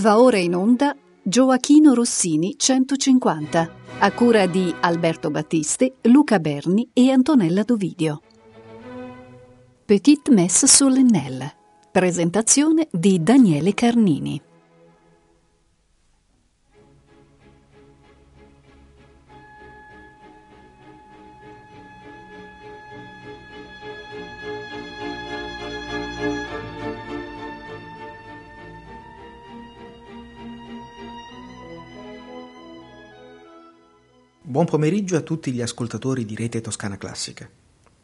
Va ora in onda Gioachino Rossini 150, a cura di Alberto Battisti, Luca Berni e Antonella Dovidio. Petite Messe solennelle. Presentazione di Daniele Carnini. Buon pomeriggio a tutti gli ascoltatori di Rete Toscana Classica.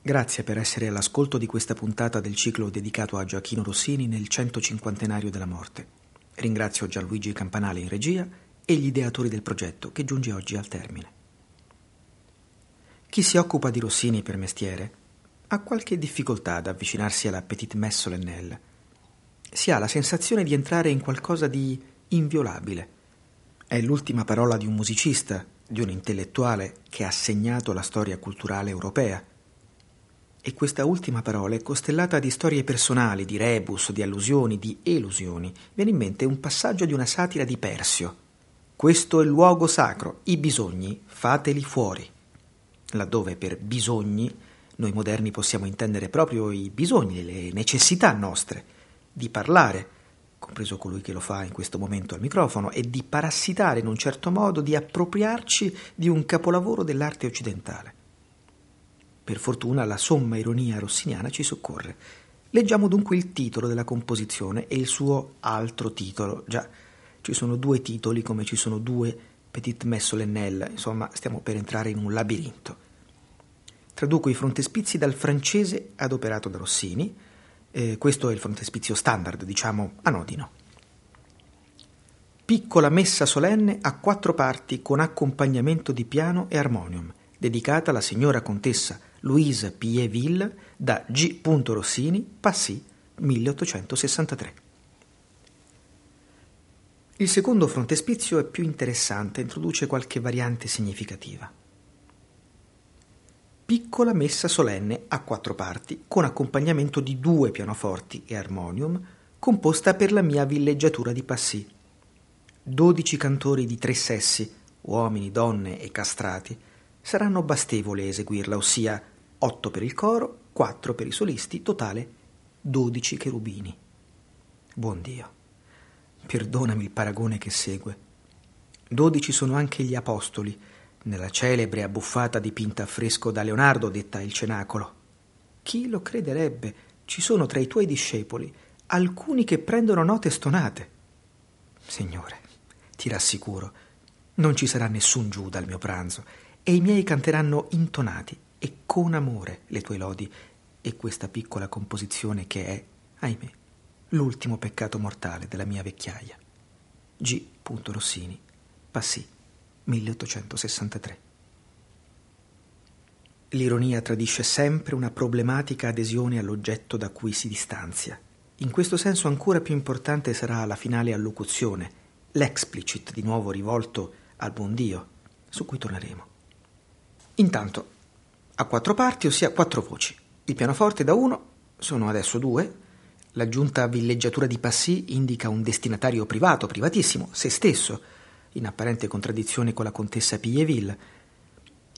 Grazie per essere all'ascolto di questa puntata del ciclo dedicato a Gioachino Rossini nel 150 della morte. Ringrazio Gianluigi Campanale in regia e gli ideatori del progetto che giunge oggi al termine. Chi si occupa di Rossini per mestiere ha qualche difficoltà ad avvicinarsi alla Petite Messe solennelle. Si ha la sensazione di entrare in qualcosa di inviolabile. È l'ultima parola di un musicista, di un intellettuale che ha segnato la storia culturale europea. E questa ultima parola è costellata di storie personali, di rebus, di allusioni, di elusioni. Viene in mente un passaggio di una satira di Persio. Questo è il luogo sacro, i bisogni fateli fuori. Laddove per bisogni noi moderni possiamo intendere proprio i bisogni, le necessità nostre, di parlare, compreso colui che lo fa in questo momento al microfono, e di parassitare in un certo modo, di appropriarci di un capolavoro dell'arte occidentale. Per fortuna la somma ironia rossiniana ci soccorre. Leggiamo dunque il titolo della composizione e il suo altro titolo. Già, ci sono due titoli come ci sono due Petite Messe solennelle, insomma stiamo per entrare in un labirinto. Traduco i frontespizi dal francese adoperato da Rossini, eh, questo è il frontespizio standard, diciamo anodino. Piccola messa solenne a quattro parti con accompagnamento di piano e armonium, dedicata alla signora contessa Louise Pieville da G. Rossini, Passy, 1863. Il secondo frontespizio è più interessante, introduce qualche variante significativa piccola messa solenne a quattro parti, con accompagnamento di due pianoforti e armonium, composta per la mia villeggiatura di Passy. Dodici cantori di tre sessi, uomini, donne e castrati, saranno bastevoli a eseguirla, ossia otto per il coro, quattro per i solisti, totale dodici cherubini. Buon Dio, perdonami il paragone che segue. Dodici sono anche gli apostoli, nella celebre abbuffata dipinta a fresco da Leonardo detta il cenacolo. Chi lo crederebbe? Ci sono tra i tuoi discepoli alcuni che prendono note stonate. Signore, ti rassicuro, non ci sarà nessun Giuda al mio pranzo e i miei canteranno intonati e con amore le tue lodi e questa piccola composizione che è, ahimè, l'ultimo peccato mortale della mia vecchiaia. G. Rossini, Passì. 1863. L'ironia tradisce sempre una problematica adesione all'oggetto da cui si distanzia. In questo senso ancora più importante sarà la finale allocuzione, l'explicit di nuovo rivolto al buon Dio, su cui torneremo. Intanto, a quattro parti, ossia quattro voci. Il pianoforte da uno, sono adesso due, l'aggiunta villeggiatura di Passy indica un destinatario privato, privatissimo, se stesso, in apparente contraddizione con la contessa Pilleville.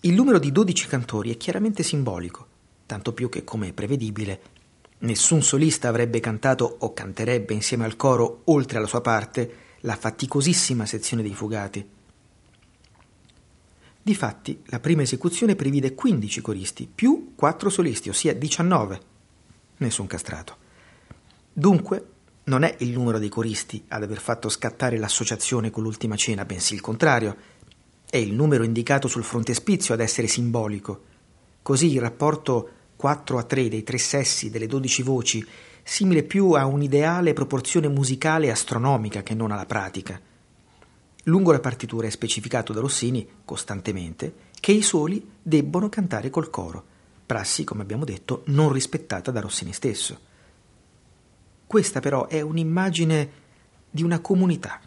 Il numero di dodici cantori è chiaramente simbolico, tanto più che, come è prevedibile, nessun solista avrebbe cantato o canterebbe insieme al coro, oltre alla sua parte, la faticosissima sezione dei fugati. Difatti, la prima esecuzione previde 15 coristi più 4 solisti, ossia 19. Nessun castrato. Dunque, non è il numero dei coristi ad aver fatto scattare l'associazione con l'ultima cena, bensì il contrario. È il numero indicato sul frontespizio ad essere simbolico. Così il rapporto 4 a 3 dei tre sessi delle 12 voci, simile più a un'ideale proporzione musicale astronomica che non alla pratica. Lungo la partitura è specificato da Rossini, costantemente, che i soli debbono cantare col coro, prassi, come abbiamo detto, non rispettata da Rossini stesso. Questa però è un'immagine di una comunità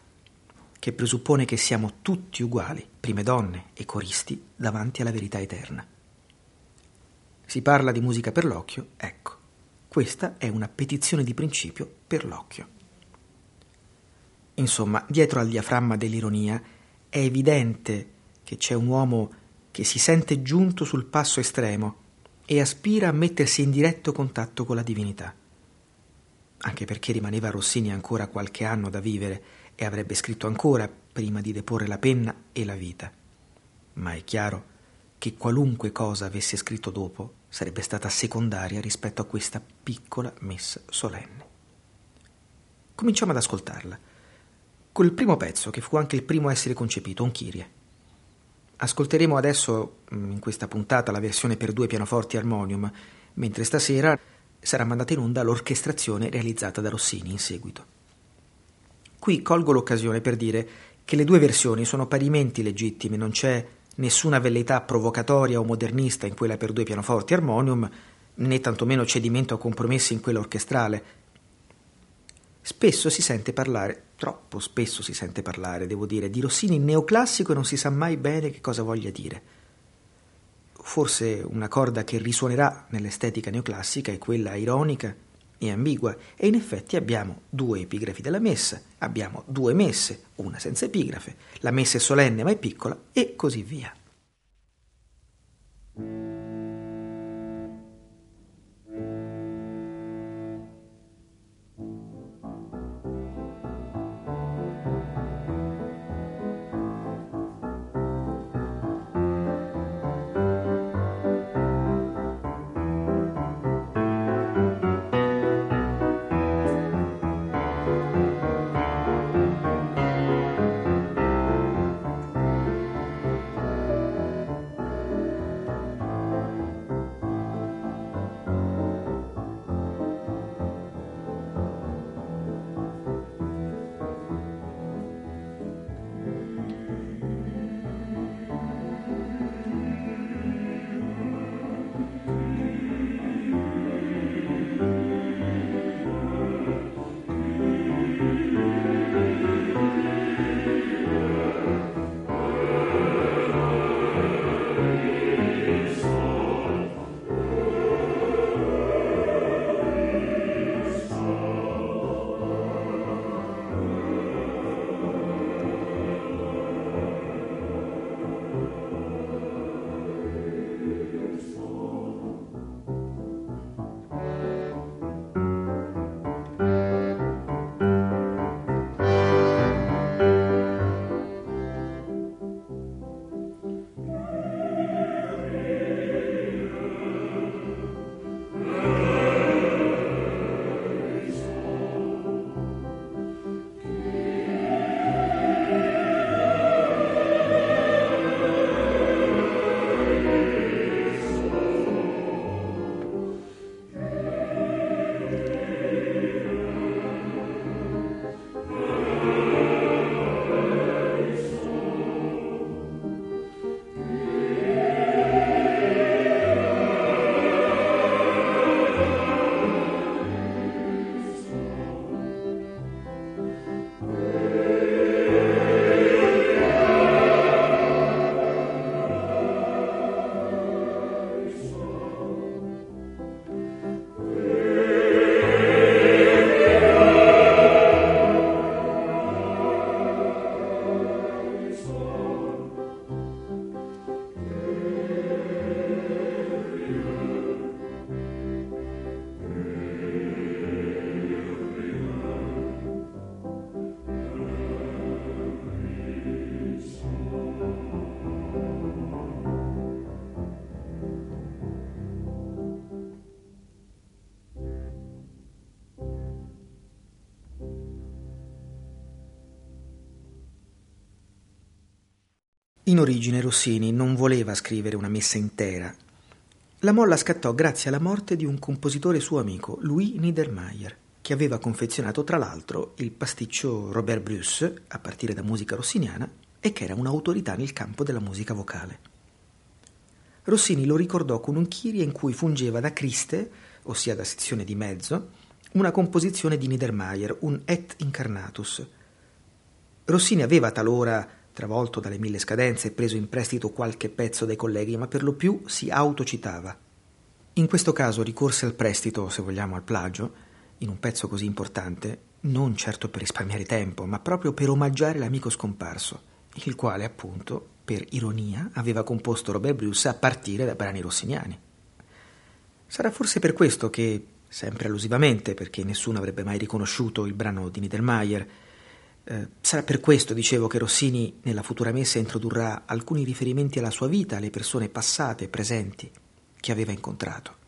che presuppone che siamo tutti uguali, prime donne e coristi, davanti alla verità eterna. Si parla di musica per l'occhio, ecco, questa è una petizione di principio per l'occhio. Insomma, dietro al diaframma dell'ironia è evidente che c'è un uomo che si sente giunto sul passo estremo e aspira a mettersi in diretto contatto con la divinità. Anche perché rimaneva a Rossini ancora qualche anno da vivere e avrebbe scritto ancora prima di deporre la penna e la vita. Ma è chiaro che qualunque cosa avesse scritto dopo sarebbe stata secondaria rispetto a questa piccola messa solenne. Cominciamo ad ascoltarla. Col primo pezzo, che fu anche il primo a essere concepito, un Kyrie. Ascolteremo adesso mm, in questa puntata la versione per due pianoforti armonium, mentre stasera sarà mandata in onda l'orchestrazione realizzata da Rossini in seguito. Qui colgo l'occasione per dire che le due versioni sono parimenti legittime, non c'è nessuna velleità provocatoria o modernista in quella per due pianoforti armonium, né tantomeno cedimento a compromessi in quella orchestrale. Spesso si sente parlare, troppo spesso si sente parlare, devo dire, di Rossini neoclassico e non si sa mai bene che cosa voglia dire. Forse una corda che risuonerà nell'estetica neoclassica è quella ironica e ambigua, e in effetti abbiamo due epigrafi della messa, abbiamo due messe, una senza epigrafe, la messa è solenne ma è piccola, e così via. In origine Rossini non voleva scrivere una messa intera. La molla scattò grazie alla morte di un compositore suo amico, Louis Niedermayer, che aveva confezionato tra l'altro il pasticcio Robert Bruce, a partire da musica rossiniana, e che era un'autorità nel campo della musica vocale. Rossini lo ricordò con un Kyrie in cui fungeva da Criste, ossia da sezione di mezzo, una composizione di Niedermayer, un Et incarnatus. Rossini aveva talora travolto dalle mille scadenze e preso in prestito qualche pezzo dai colleghi, ma per lo più si autocitava. In questo caso ricorse al prestito, se vogliamo al plagio, in un pezzo così importante, non certo per risparmiare tempo, ma proprio per omaggiare l'amico scomparso, il quale appunto, per ironia, aveva composto Robert Bruce a partire da brani rossiniani. Sarà forse per questo che, sempre allusivamente, perché nessuno avrebbe mai riconosciuto il brano di Niedermayer, eh, sarà per questo, dicevo, che Rossini nella futura messa introdurrà alcuni riferimenti alla sua vita, alle persone passate e presenti che aveva incontrato.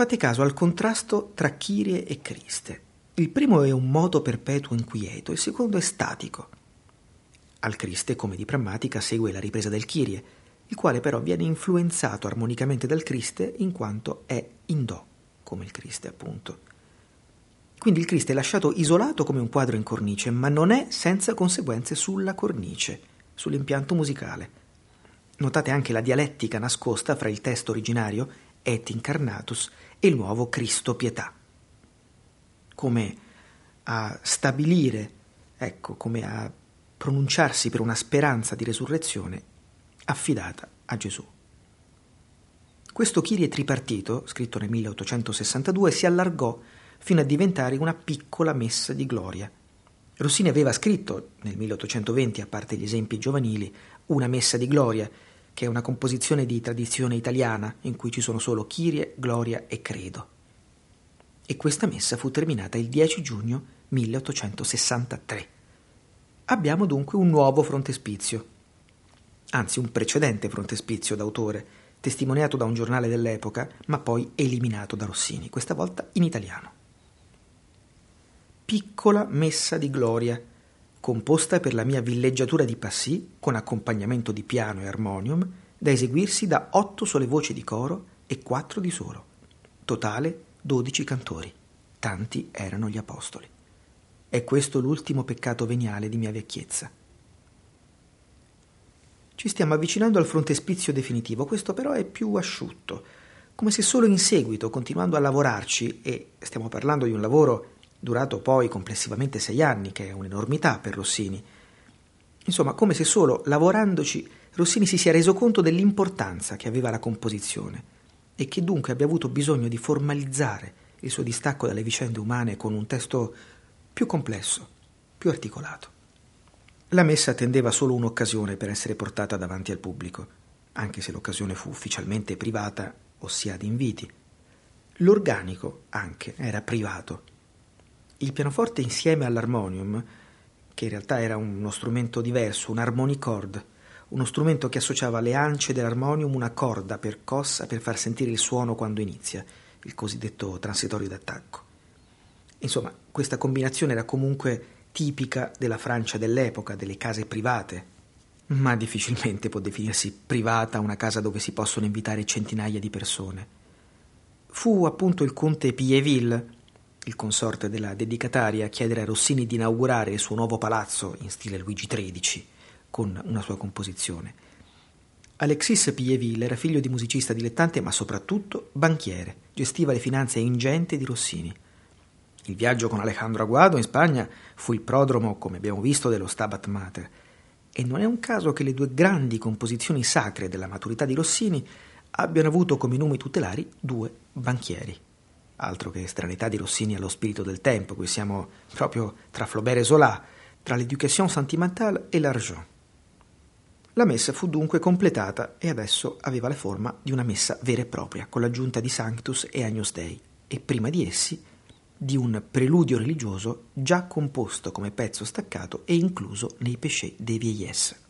Fate caso al contrasto tra Kyrie e Criste. Il primo è un moto perpetuo inquieto, il secondo è statico. Al Criste, come di prammatica, segue la ripresa del Kyrie, il quale però viene influenzato armonicamente dal Criste in quanto è in Do, come il Criste appunto. Quindi il Cristo è lasciato isolato come un quadro in cornice, ma non è senza conseguenze sulla cornice, sull'impianto musicale. Notate anche la dialettica nascosta fra il testo originario, Et incarnatus, e il nuovo Cristo pietà. Come a stabilire, ecco, come a pronunciarsi per una speranza di resurrezione affidata a Gesù. Questo Kyrie tripartito, scritto nel 1862, si allargò fino a diventare una piccola messa di gloria. Rossini aveva scritto nel 1820, a parte gli esempi giovanili, una messa di gloria, che è una composizione di tradizione italiana in cui ci sono solo Kyrie, Gloria e Credo. E questa messa fu terminata il 10 giugno 1863. Abbiamo dunque un nuovo frontespizio, anzi un precedente frontespizio d'autore, testimoniato da un giornale dell'epoca, ma poi eliminato da Rossini, questa volta in italiano piccola messa di gloria, composta per la mia villeggiatura di Passy con accompagnamento di piano e armonium, da eseguirsi da otto sole voci di coro e quattro di solo. Totale dodici cantori. Tanti erano gli apostoli. È questo l'ultimo peccato veniale di mia vecchiezza. Ci stiamo avvicinando al frontespizio definitivo, questo però è più asciutto, come se solo in seguito, continuando a lavorarci, e stiamo parlando di un lavoro durato poi complessivamente sei anni, che è un'enormità per Rossini. Insomma, come se solo lavorandoci Rossini si sia reso conto dell'importanza che aveva la composizione e che dunque abbia avuto bisogno di formalizzare il suo distacco dalle vicende umane con un testo più complesso, più articolato. La messa attendeva solo un'occasione per essere portata davanti al pubblico, anche se l'occasione fu ufficialmente privata, ossia ad inviti. L'organico anche era privato il pianoforte insieme all'armonium, che in realtà era uno strumento diverso, un harmonicord, uno strumento che associava alle ance dell'armonium una corda percossa per far sentire il suono quando inizia, il cosiddetto transitorio d'attacco. Insomma, questa combinazione era comunque tipica della Francia dell'epoca, delle case private, ma difficilmente può definirsi privata una casa dove si possono invitare centinaia di persone. Fu appunto il conte Pieville il consorte della dedicataria, chiedere a Rossini di inaugurare il suo nuovo palazzo in stile Luigi XIII con una sua composizione. Alexis Pieville era figlio di musicista dilettante ma soprattutto banchiere, gestiva le finanze ingenti di Rossini. Il viaggio con Alejandro Aguado in Spagna fu il prodromo, come abbiamo visto, dello Stabat Mater. E non è un caso che le due grandi composizioni sacre della maturità di Rossini abbiano avuto come nomi tutelari due banchieri altro che stranità di Rossini allo spirito del tempo, qui siamo proprio tra Flaubert e Zola, tra l'éducation sentimentale e l'argent. La messa fu dunque completata e adesso aveva la forma di una messa vera e propria, con l'aggiunta di Sanctus e Agnus Dei, e prima di essi di un preludio religioso già composto come pezzo staccato e incluso nei péchés des vieillesses.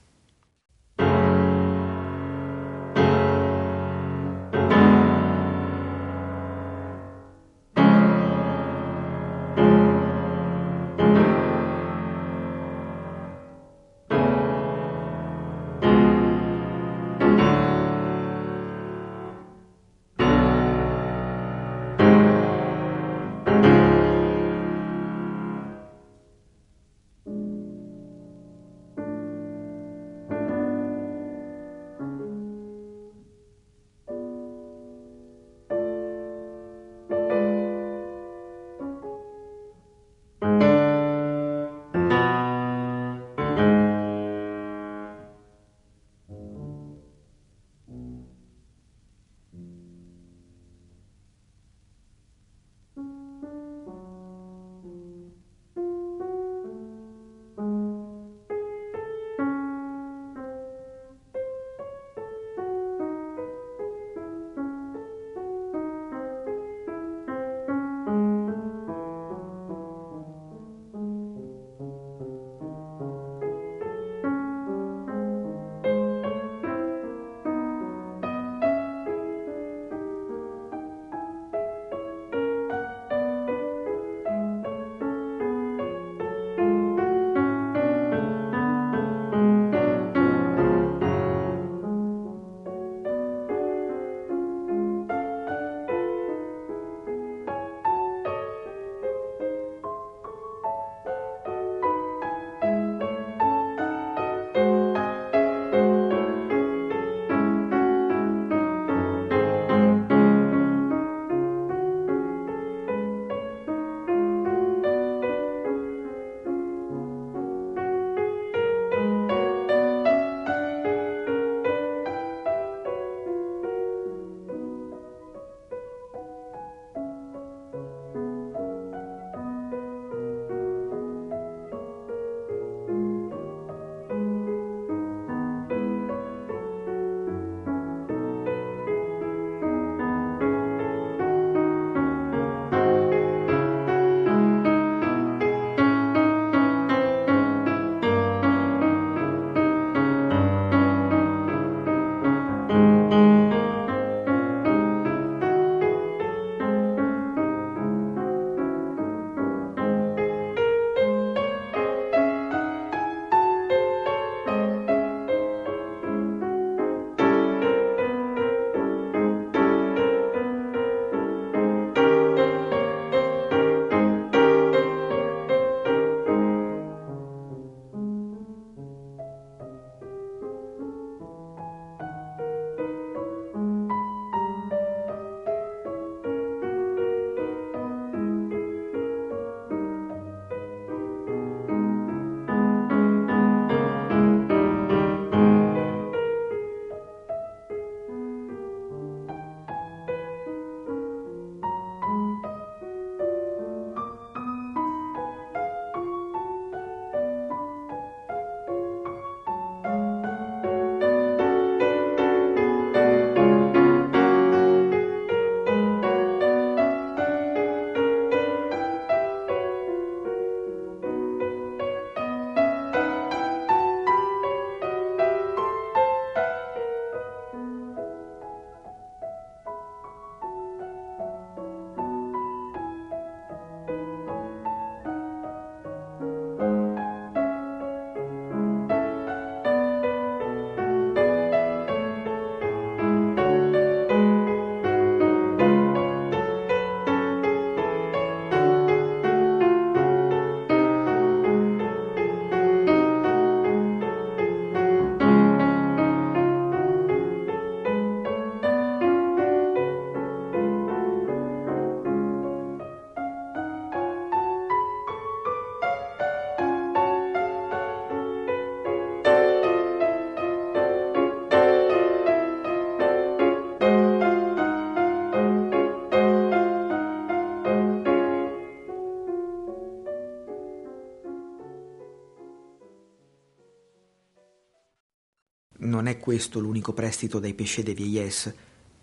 Non è questo l'unico prestito dai péchés de vieillesse,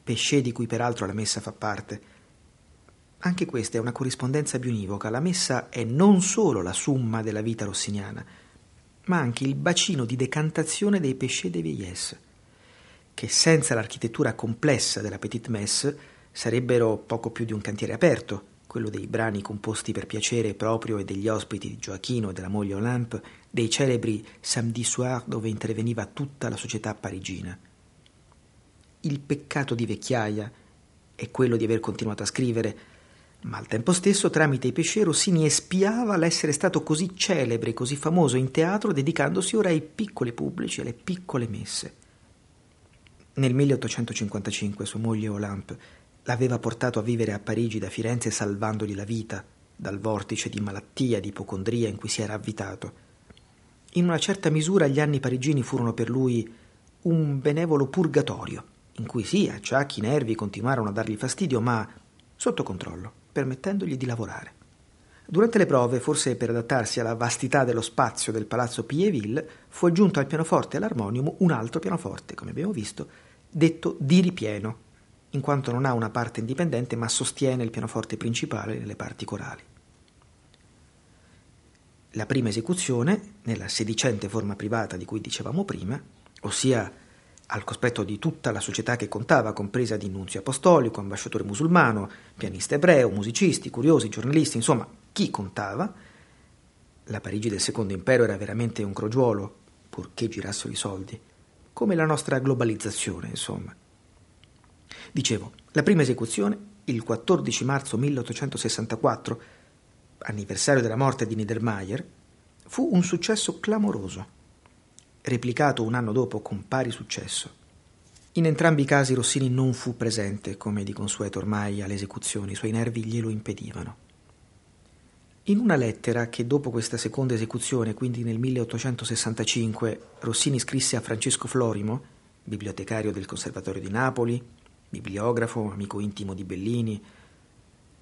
péché di cui peraltro la messa fa parte. Anche questa è una corrispondenza bionivoca. La messa è non solo la summa della vita rossiniana, ma anche il bacino di decantazione dei péchés de vieillesse, che senza l'architettura complessa della Petite Messe sarebbero poco più di un cantiere aperto, quello dei brani composti per piacere proprio e degli ospiti di Gioachino e della moglie Olympe, dei celebri samedi soir dove interveniva tutta la società parigina. Il peccato di vecchiaia è quello di aver continuato a scrivere, ma al tempo stesso tramite i pesce Rossini espiava l'essere stato così celebre, così famoso in teatro, dedicandosi ora ai piccoli pubblici, alle piccole messe. Nel 1855 sua moglie Olympe l'aveva portato a vivere a Parigi da Firenze salvandogli la vita dal vortice di malattia, di ipocondria in cui si era avvitato. In una certa misura gli anni parigini furono per lui un benevolo purgatorio, in cui sì, acciacchi, nervi continuarono a dargli fastidio, ma sotto controllo, permettendogli di lavorare. Durante le prove, forse per adattarsi alla vastità dello spazio del palazzo Pilléville, fu aggiunto al pianoforte e all'armonium un altro pianoforte, come abbiamo visto, detto di ripieno, in quanto non ha una parte indipendente ma sostiene il pianoforte principale nelle parti corali. La prima esecuzione, nella sedicente forma privata di cui dicevamo prima, ossia al cospetto di tutta la società che contava, compresa di nunzio apostolico, ambasciatore musulmano, pianista ebreo, musicisti, curiosi, giornalisti, insomma, chi contava, la Parigi del Secondo Impero era veramente un crogiuolo, purché girassero i soldi, come la nostra globalizzazione, insomma. Dicevo, la prima esecuzione, il 14 marzo 1864, anniversario della morte di Niedermayer, fu un successo clamoroso, replicato un anno dopo con pari successo. In entrambi i casi Rossini non fu presente, come di consueto ormai alle esecuzioni, i suoi nervi glielo impedivano. In una lettera che dopo questa seconda esecuzione, quindi nel 1865, Rossini scrisse a Francesco Florimo, bibliotecario del Conservatorio di Napoli, bibliografo, amico intimo di Bellini,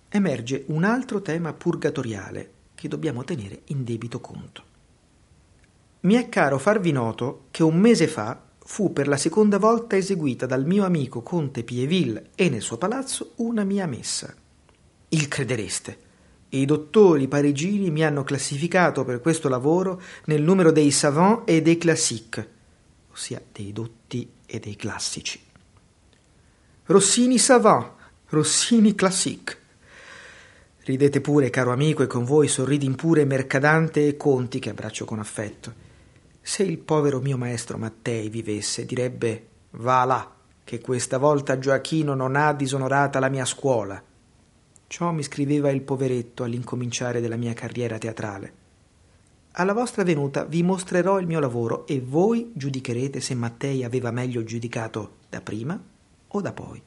emerge un altro tema purgatoriale che dobbiamo tenere in debito conto. Mi è caro farvi noto che un mese fa fu per la seconda volta eseguita dal mio amico Conte Pieville e nel suo palazzo una mia messa. Il credereste. I dottori parigini mi hanno classificato per questo lavoro nel numero dei savants e dei classiques, ossia dei dotti e dei classici. Rossini savant, Rossini classique. Ridete pure, caro amico, e con voi sorridi pure Mercadante e Conti, che abbraccio con affetto. Se il povero mio maestro Mattei vivesse, direbbe Va là, che questa volta Gioachino non ha disonorata la mia scuola. Ciò mi scriveva il poveretto all'incominciare della mia carriera teatrale. Alla vostra venuta vi mostrerò il mio lavoro e voi giudicherete se Mattei aveva meglio giudicato da prima o da poi.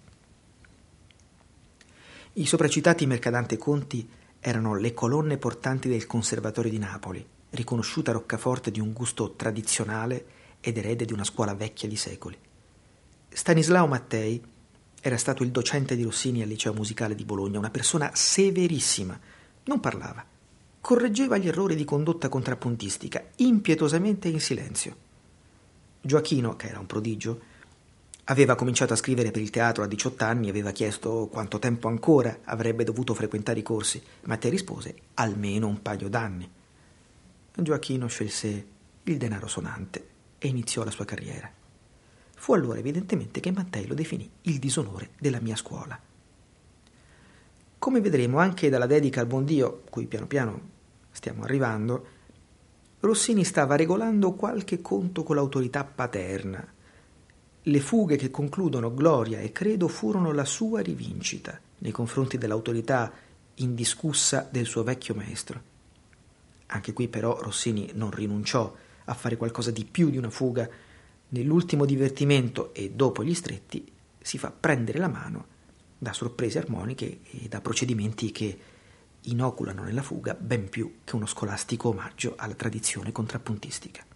I sopracitati Mercadante Conti erano le colonne portanti del Conservatorio di Napoli, riconosciuta roccaforte di un gusto tradizionale ed erede di una scuola vecchia di secoli. Stanislao Mattei era stato il docente di Rossini al liceo musicale di Bologna, una persona severissima. Non parlava, correggeva gli errori di condotta contrappuntistica, impietosamente in silenzio. Gioachino, che era un prodigio, Aveva cominciato a scrivere per il teatro a 18 anni e aveva chiesto quanto tempo ancora avrebbe dovuto frequentare i corsi, ma te rispose almeno un paio d'anni. Gioachino scelse il denaro sonante e iniziò la sua carriera. Fu allora evidentemente che Mattei lo definì il disonore della mia scuola. Come vedremo anche dalla dedica al buon Dio, cui piano piano stiamo arrivando, Rossini stava regolando qualche conto con l'autorità paterna le fughe che concludono Gloria e Credo furono la sua rivincita nei confronti dell'autorità indiscussa del suo vecchio maestro. Anche qui però Rossini non rinunciò a fare qualcosa di più di una fuga. Nell'ultimo divertimento e dopo gli stretti si fa prendere la mano da sorprese armoniche e da procedimenti che inoculano nella fuga ben più che uno scolastico omaggio alla tradizione contrappuntistica.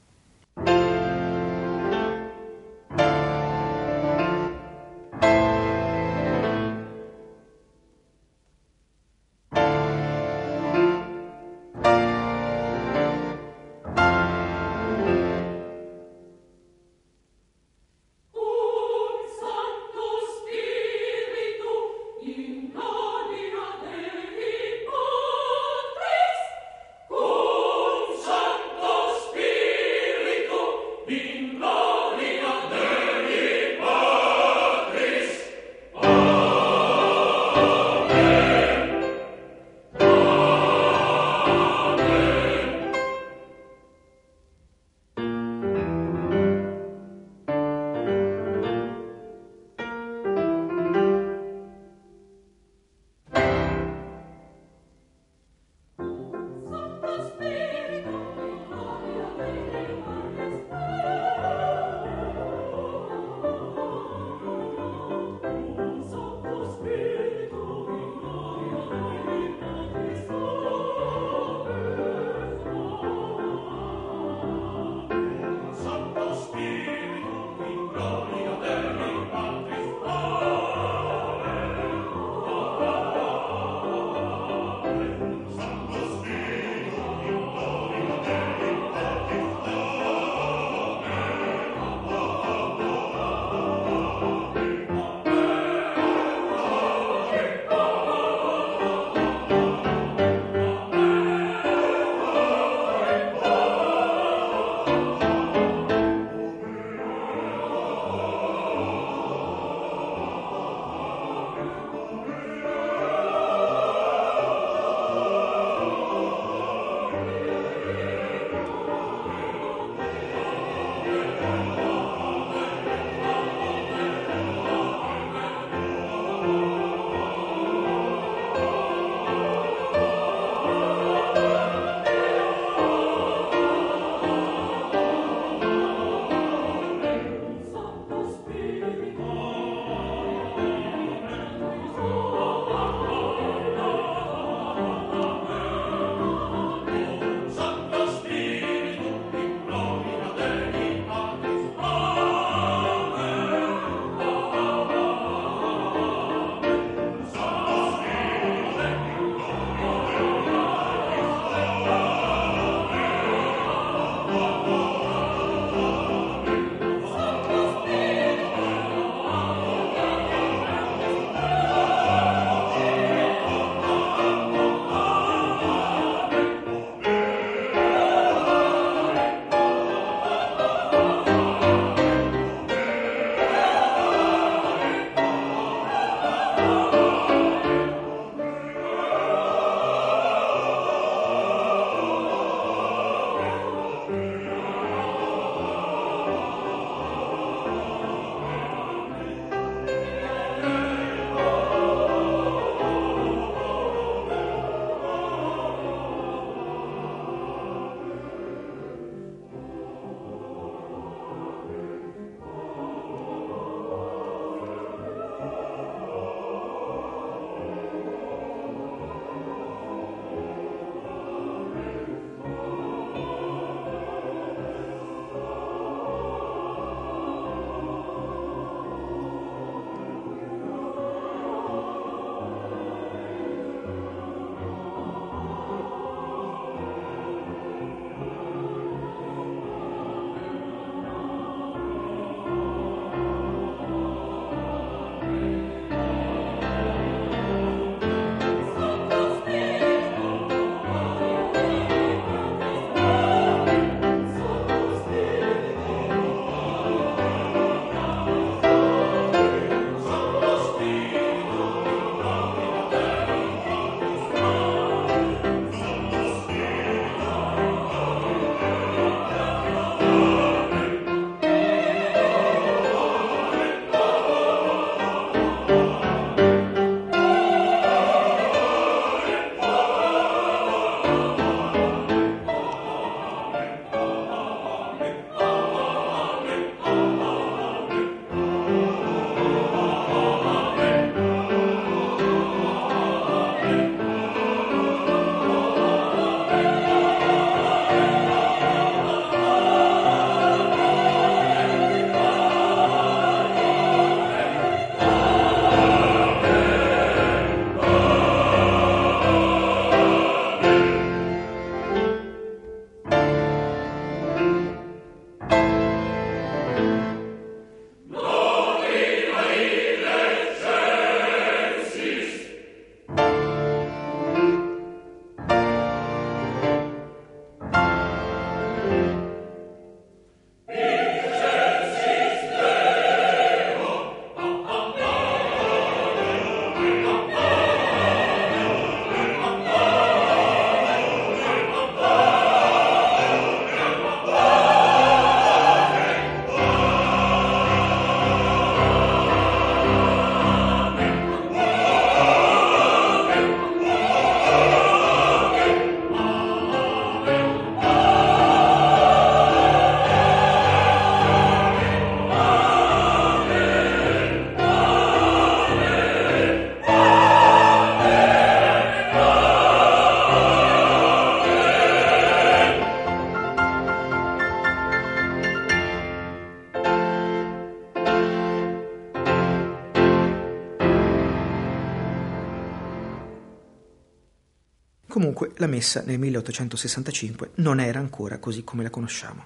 La messa nel 1865 non era ancora così come la conosciamo.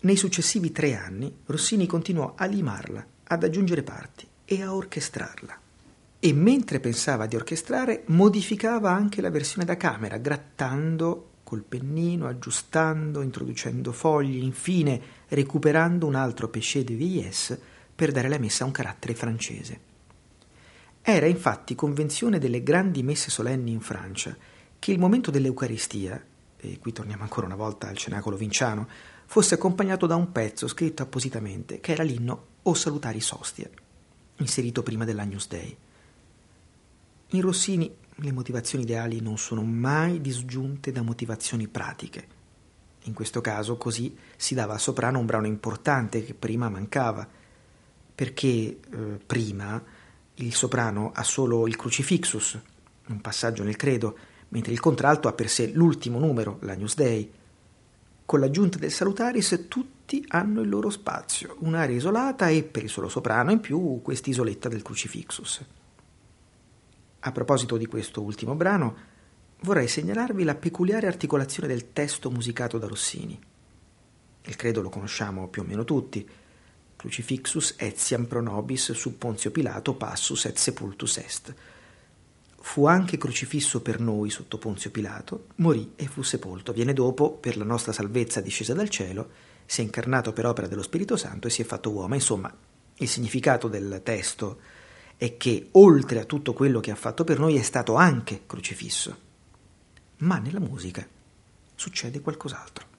Nei successivi tre anni Rossini continuò a limarla, ad aggiungere parti e a orchestrarla. E mentre pensava di orchestrare, modificava anche la versione da camera, grattando col pennino, aggiustando, introducendo fogli, infine recuperando un altro péché de vieillesse per dare alla messa un carattere francese. Era infatti convenzione delle grandi messe solenni in Francia che il momento dell'Eucaristia, e qui torniamo ancora una volta al cenacolo vinciano, fosse accompagnato da un pezzo scritto appositamente, che era l'inno O Salutaris Ostia, inserito prima dell'Agnus Dei. In Rossini le motivazioni ideali non sono mai disgiunte da motivazioni pratiche. In questo caso così si dava al soprano un brano importante che prima mancava, perché eh, prima il soprano ha solo il crucifixus, un passaggio nel credo, mentre il contralto ha per sé l'ultimo numero, l'Agnus Dei. Con l'aggiunta del salutaris tutti hanno il loro spazio, un'area isolata e per il solo soprano in più quest'isoletta del crucifixus. A proposito di questo ultimo brano, vorrei segnalarvi la peculiare articolazione del testo musicato da Rossini. Il credo lo conosciamo più o meno tutti. Crucifixus etiam pro nobis sub Ponzio Pilato passus et sepultus est. Fu anche crocifisso per noi sotto Ponzio Pilato, morì e fu sepolto. Viene dopo, per la nostra salvezza discesa dal cielo, si è incarnato per opera dello Spirito Santo e si è fatto uomo. Insomma, il significato del testo è che oltre a tutto quello che ha fatto per noi è stato anche crocifisso. Ma nella musica succede qualcos'altro.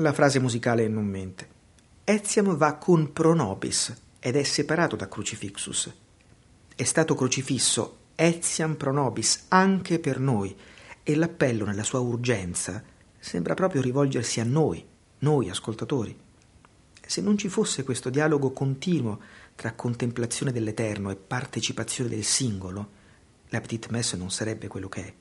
La frase musicale non mente. Etiam va con pronobis ed è separato da crucifixus. È stato crocifisso etiam pronobis anche per noi e l'appello nella sua urgenza sembra proprio rivolgersi a noi, noi ascoltatori. Se non ci fosse questo dialogo continuo tra contemplazione dell'eterno e partecipazione del singolo, la Petite Messe non sarebbe quello che è.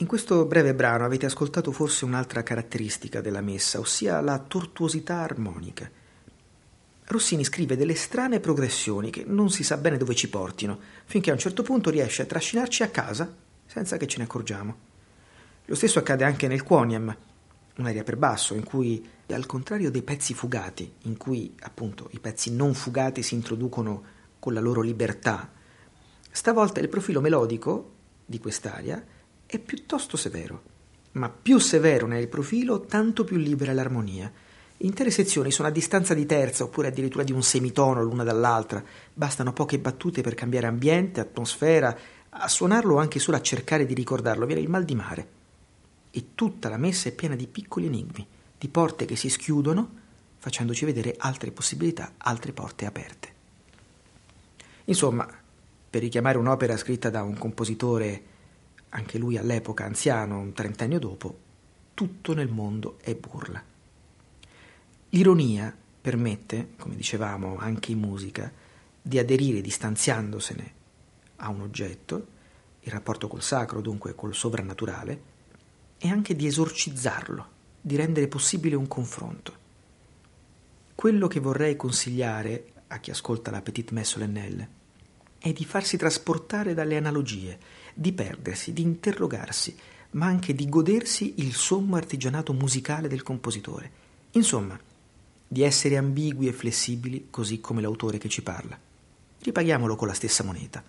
In questo breve brano avete ascoltato forse un'altra caratteristica della messa, ossia la tortuosità armonica. Rossini scrive delle strane progressioni che non si sa bene dove ci portino, finché a un certo punto riesce a trascinarci a casa senza che ce ne accorgiamo. Lo stesso accade anche nel Quoniam, un'aria per basso, in cui, al contrario dei pezzi fugati, in cui appunto i pezzi non fugati si introducono con la loro libertà, stavolta il profilo melodico di quest'aria è piuttosto severo, ma più severo nel profilo, tanto più libera l'armonia. Intere sezioni sono a distanza di terza oppure addirittura di un semitono l'una dall'altra, bastano poche battute per cambiare ambiente, atmosfera, a suonarlo o anche solo a cercare di ricordarlo viene il mal di mare. E tutta la messa è piena di piccoli enigmi, di porte che si schiudono, facendoci vedere altre possibilità, altre porte aperte. Insomma, per richiamare un'opera scritta da un compositore anche lui all'epoca anziano, un trentennio dopo, tutto nel mondo è burla. L'ironia permette, come dicevamo anche in musica, di aderire distanziandosene a un oggetto, il rapporto col sacro, dunque col sovrannaturale, e anche di esorcizzarlo, di rendere possibile un confronto. Quello che vorrei consigliare a chi ascolta la Petite Messe solennelle è di farsi trasportare dalle analogie, di perdersi, di interrogarsi, ma anche di godersi il sommo artigianato musicale del compositore. Insomma, di essere ambigui e flessibili così come l'autore che ci parla. Ripaghiamolo con la stessa moneta.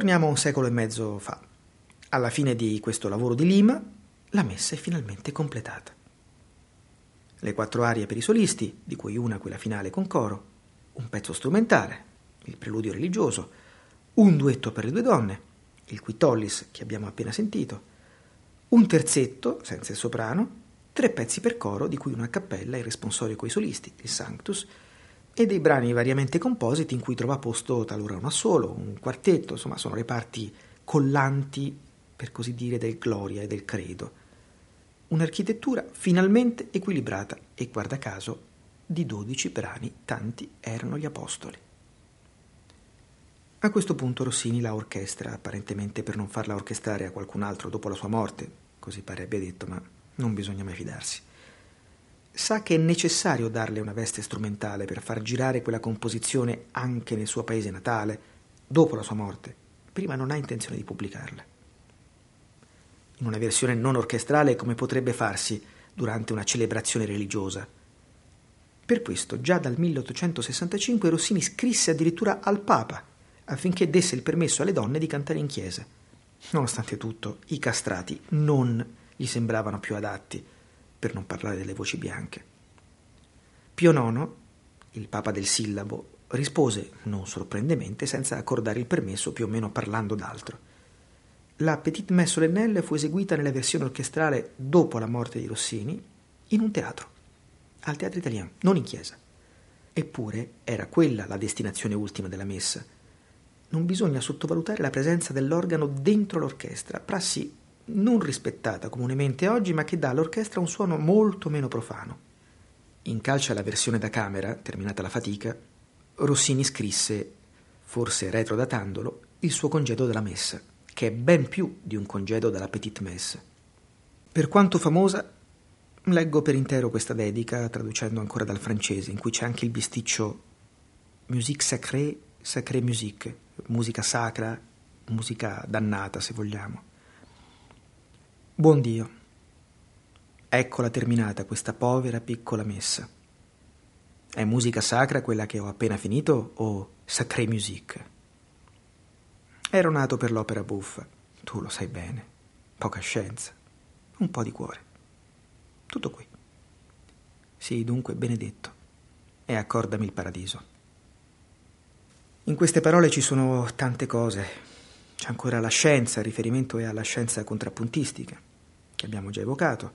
Torniamo un secolo e mezzo fa. Alla fine di questo lavoro di Lima, la messa è finalmente completata. Le quattro arie per i solisti, di cui una quella finale con coro, un pezzo strumentale, il preludio religioso, un duetto per le due donne, il quitollis che abbiamo appena sentito, un terzetto, senza il soprano, tre pezzi per coro, di cui una cappella, il responsorio coi solisti, il Sanctus, e dei brani variamente compositi in cui trova posto talora un assolo, un quartetto, insomma sono le parti collanti, per così dire, del Gloria e del Credo. Un'architettura finalmente equilibrata e, guarda caso, di dodici brani, tanti erano gli apostoli. A questo punto Rossini la orchestra, apparentemente per non farla orchestrare a qualcun altro dopo la sua morte, così pare abbia detto, ma non bisogna mai fidarsi sa che è necessario darle una veste strumentale per far girare quella composizione anche nel suo paese natale, dopo la sua morte. Prima non ha intenzione di pubblicarla. In una versione non orchestrale come potrebbe farsi durante una celebrazione religiosa. Per questo, già dal 1865 Rossini scrisse addirittura al Papa affinché desse il permesso alle donne di cantare in chiesa. Nonostante tutto, i castrati non gli sembravano più adatti per non parlare delle voci bianche. Pio IX, il papa del sillabo, rispose, non sorprendentemente, senza accordare il permesso, più o meno parlando d'altro. La Petite Messe solennelle fu eseguita nella versione orchestrale dopo la morte di Rossini in un teatro, al Teatro Italiano, non in chiesa. Eppure era quella la destinazione ultima della messa. Non bisogna sottovalutare la presenza dell'organo dentro l'orchestra, prassi non rispettata comunemente oggi, ma che dà all'orchestra un suono molto meno profano. In calcia la versione da camera, terminata la fatica, Rossini scrisse, forse retrodatandolo, il suo congedo della messa, che è ben più di un congedo dalla Petite Messe. Per quanto famosa, leggo per intero questa dedica, traducendo ancora dal francese, in cui c'è anche il bisticcio musique sacrée, sacrée musique, musica sacra, musica dannata se vogliamo. Buon Dio, eccola terminata questa povera piccola messa. È musica sacra quella che ho appena finito o sacrée musique? Ero nato per l'opera buffa, tu lo sai bene, poca scienza, un po' di cuore. Tutto qui. Sii dunque benedetto e accordami il paradiso. In queste parole ci sono tante cose. C'è ancora la scienza, il riferimento è alla scienza contrappuntistica, che abbiamo già evocato,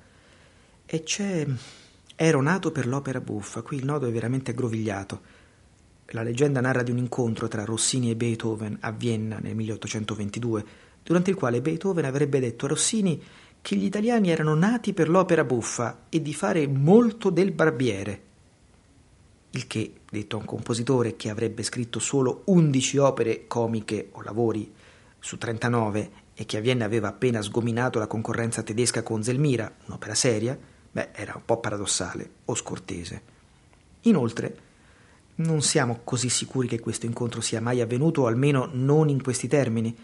e c'è Ero nato per l'opera buffa, qui il nodo è veramente aggrovigliato. La leggenda narra di un incontro tra Rossini e Beethoven a Vienna nel 1822, durante il quale Beethoven avrebbe detto a Rossini che gli italiani erano nati per l'opera buffa e di fare molto del barbiere. Il che, detto a un compositore che avrebbe scritto solo 11 opere comiche o lavori su 39 e che a Vienna aveva appena sgominato la concorrenza tedesca con Zelmira, un'opera seria, beh, era un po' paradossale o scortese. Inoltre, non siamo così sicuri che questo incontro sia mai avvenuto, o almeno non in questi termini.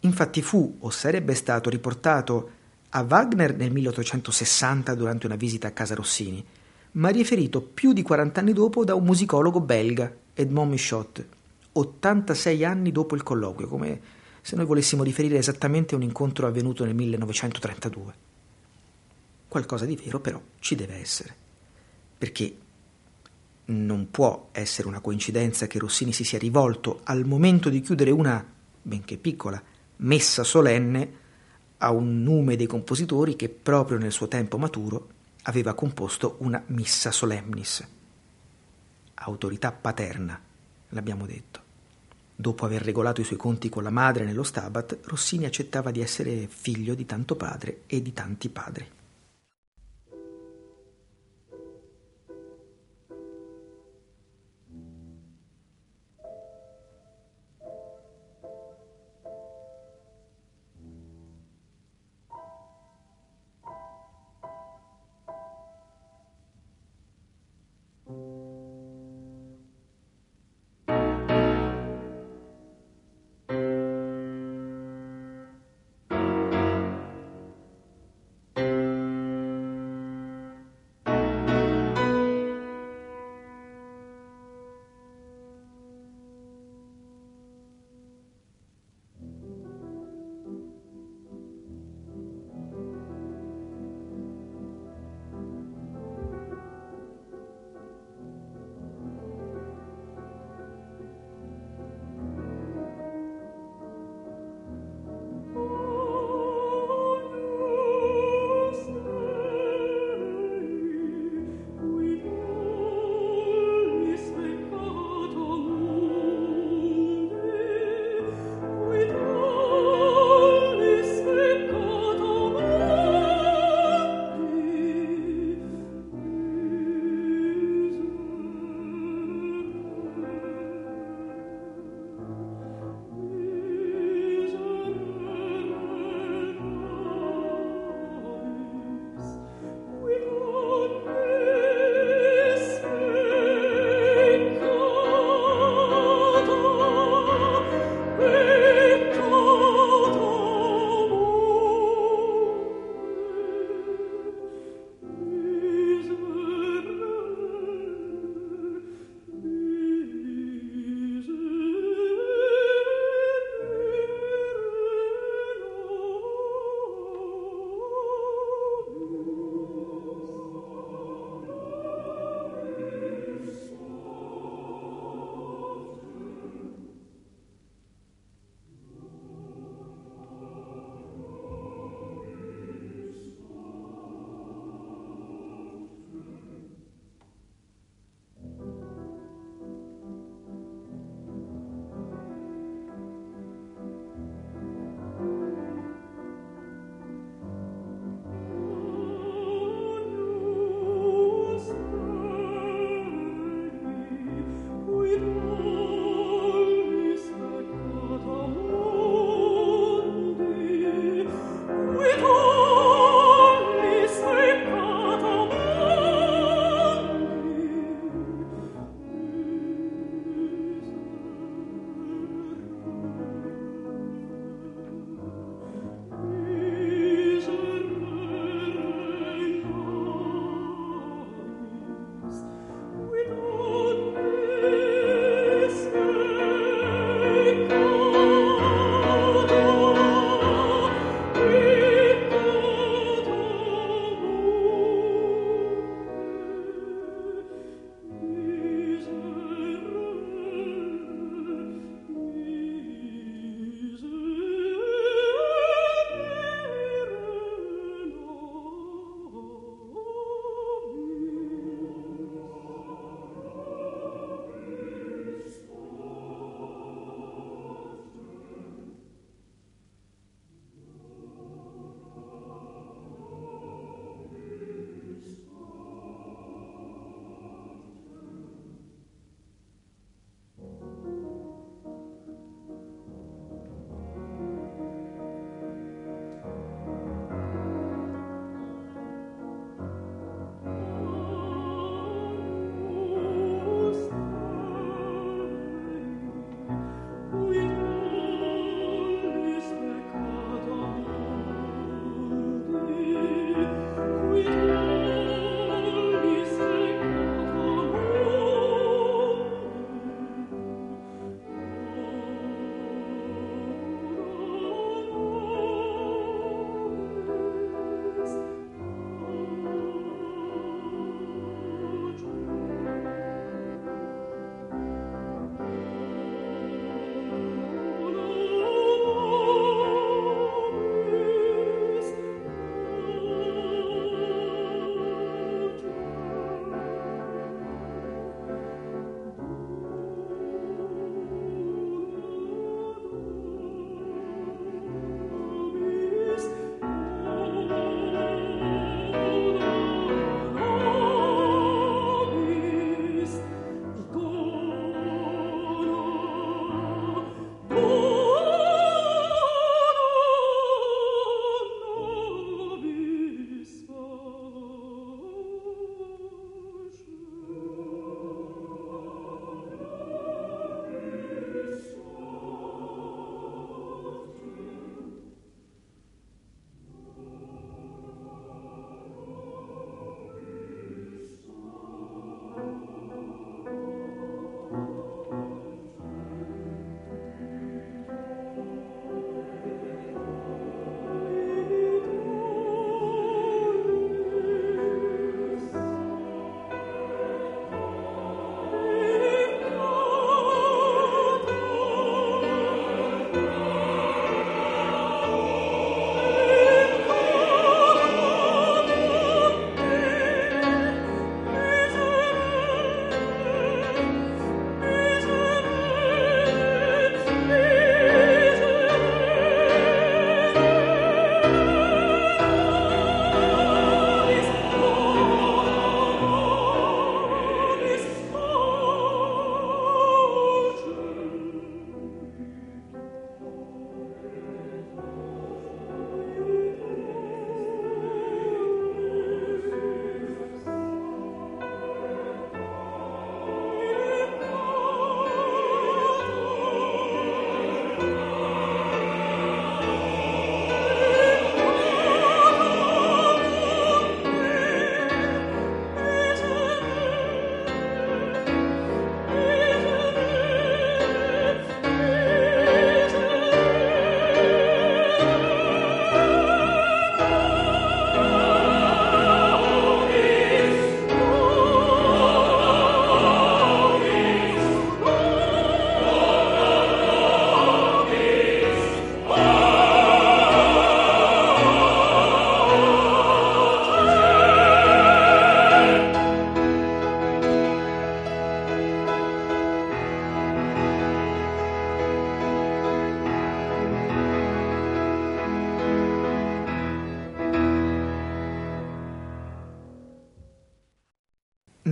Infatti fu o sarebbe stato riportato a Wagner nel 1860 durante una visita a casa Rossini, ma riferito più di 40 anni dopo da un musicologo belga, Edmond Michot, 86 anni dopo il colloquio, come se noi volessimo riferire esattamente un incontro avvenuto nel 1932. Qualcosa di vero però ci deve essere, perché non può essere una coincidenza che Rossini si sia rivolto al momento di chiudere una, benché piccola, messa solenne a un nume dei compositori che proprio nel suo tempo maturo aveva composto una Missa Solemnis. Autorità paterna, l'abbiamo detto. Dopo aver regolato i suoi conti con la madre nello Stabat, Rossini accettava di essere figlio di tanto padre e di tanti padri.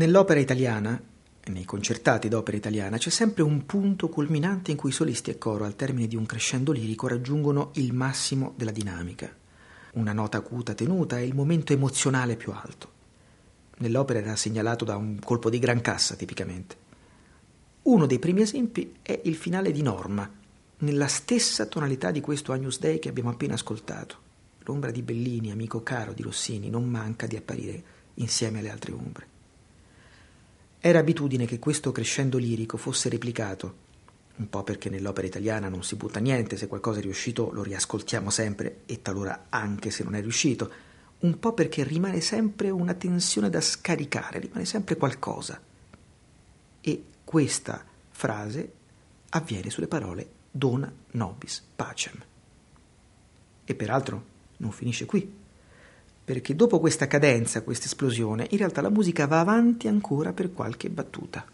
Nell'opera italiana, nei concertati d'opera italiana, c'è sempre un punto culminante in cui solisti e coro, al termine di un crescendo lirico, raggiungono il massimo della dinamica. Una nota acuta tenuta è il momento emozionale più alto. Nell'opera era segnalato da un colpo di gran cassa, tipicamente. Uno dei primi esempi è il finale di Norma, nella stessa tonalità di questo Agnus Dei che abbiamo appena ascoltato. L'ombra di Bellini, amico caro di Rossini, non manca di apparire insieme alle altre ombre. Era abitudine che questo crescendo lirico fosse replicato, un po' perché nell'opera italiana non si butta niente, se qualcosa è riuscito lo riascoltiamo sempre e talora anche se non è riuscito, un po' perché rimane sempre una tensione da scaricare, rimane sempre qualcosa. E questa frase avviene sulle parole dona nobis pacem. E peraltro non finisce qui, perché dopo questa cadenza, questa esplosione, in realtà la musica va avanti ancora per qualche battuta.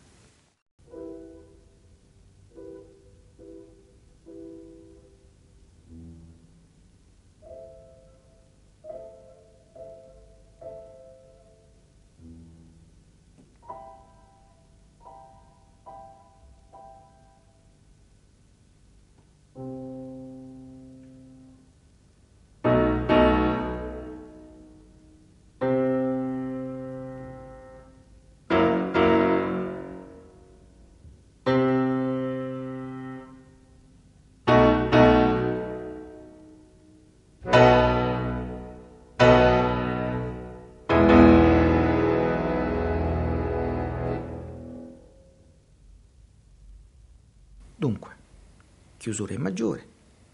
Chiusura in maggiore,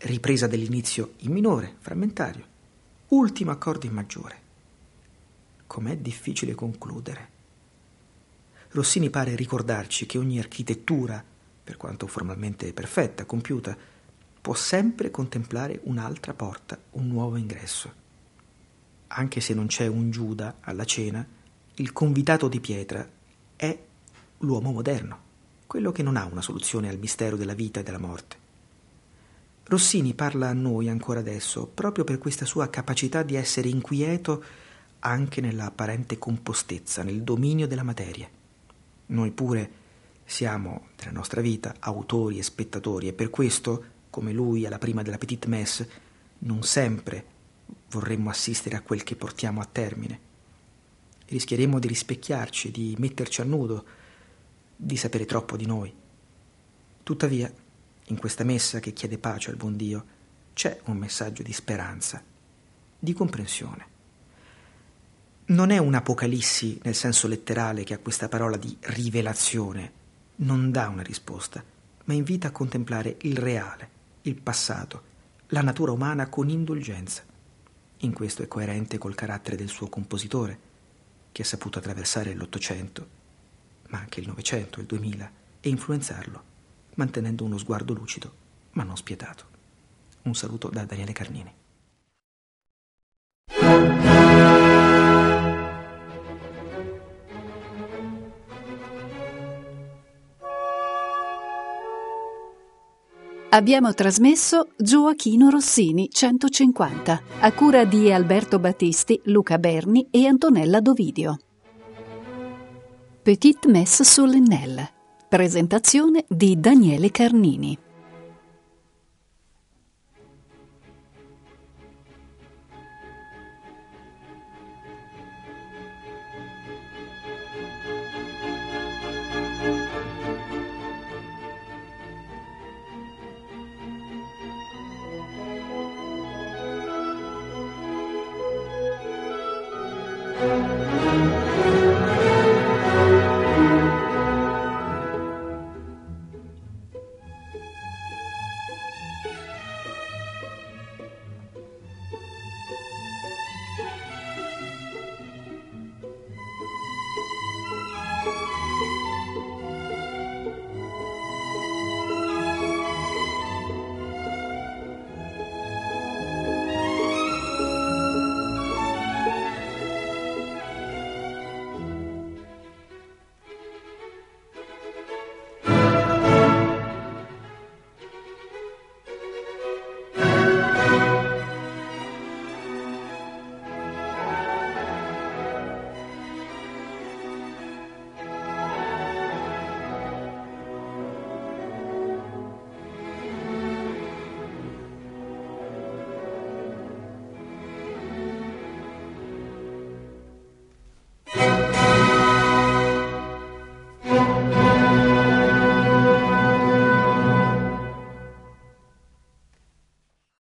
ripresa dell'inizio in minore, frammentario, ultimo accordo in maggiore. Com'è difficile concludere. Rossini pare ricordarci che ogni architettura, per quanto formalmente perfetta, compiuta, può sempre contemplare un'altra porta, un nuovo ingresso. Anche se non c'è un Giuda alla cena, il convitato di pietra è l'uomo moderno quello che non ha una soluzione al mistero della vita e della morte. Rossini parla a noi ancora adesso proprio per questa sua capacità di essere inquieto anche nella apparente compostezza, nel dominio della materia. Noi pure siamo, nella nostra vita, autori e spettatori e per questo, come lui alla prima della Petite Messe, non sempre vorremmo assistere a quel che portiamo a termine. Rischieremmo di rispecchiarci, di metterci a nudo, di sapere troppo di noi. Tuttavia, in questa messa che chiede pace al buon Dio, c'è un messaggio di speranza, di comprensione. Non è un'apocalissi nel senso letterale che a questa parola di rivelazione non dà una risposta, ma invita a contemplare il reale, il passato, la natura umana con indulgenza. In questo è coerente col carattere del suo compositore, che ha saputo attraversare l'Ottocento ma anche il Novecento, il 2000, e influenzarlo, mantenendo uno sguardo lucido, ma non spietato. Un saluto da Daniele Carnini. Abbiamo trasmesso Gioachino Rossini 150 a cura di Alberto Battisti, Luca Berni e Antonella Dovidio. Petite Messe solennelle. Presentazione di Daniele Carnini.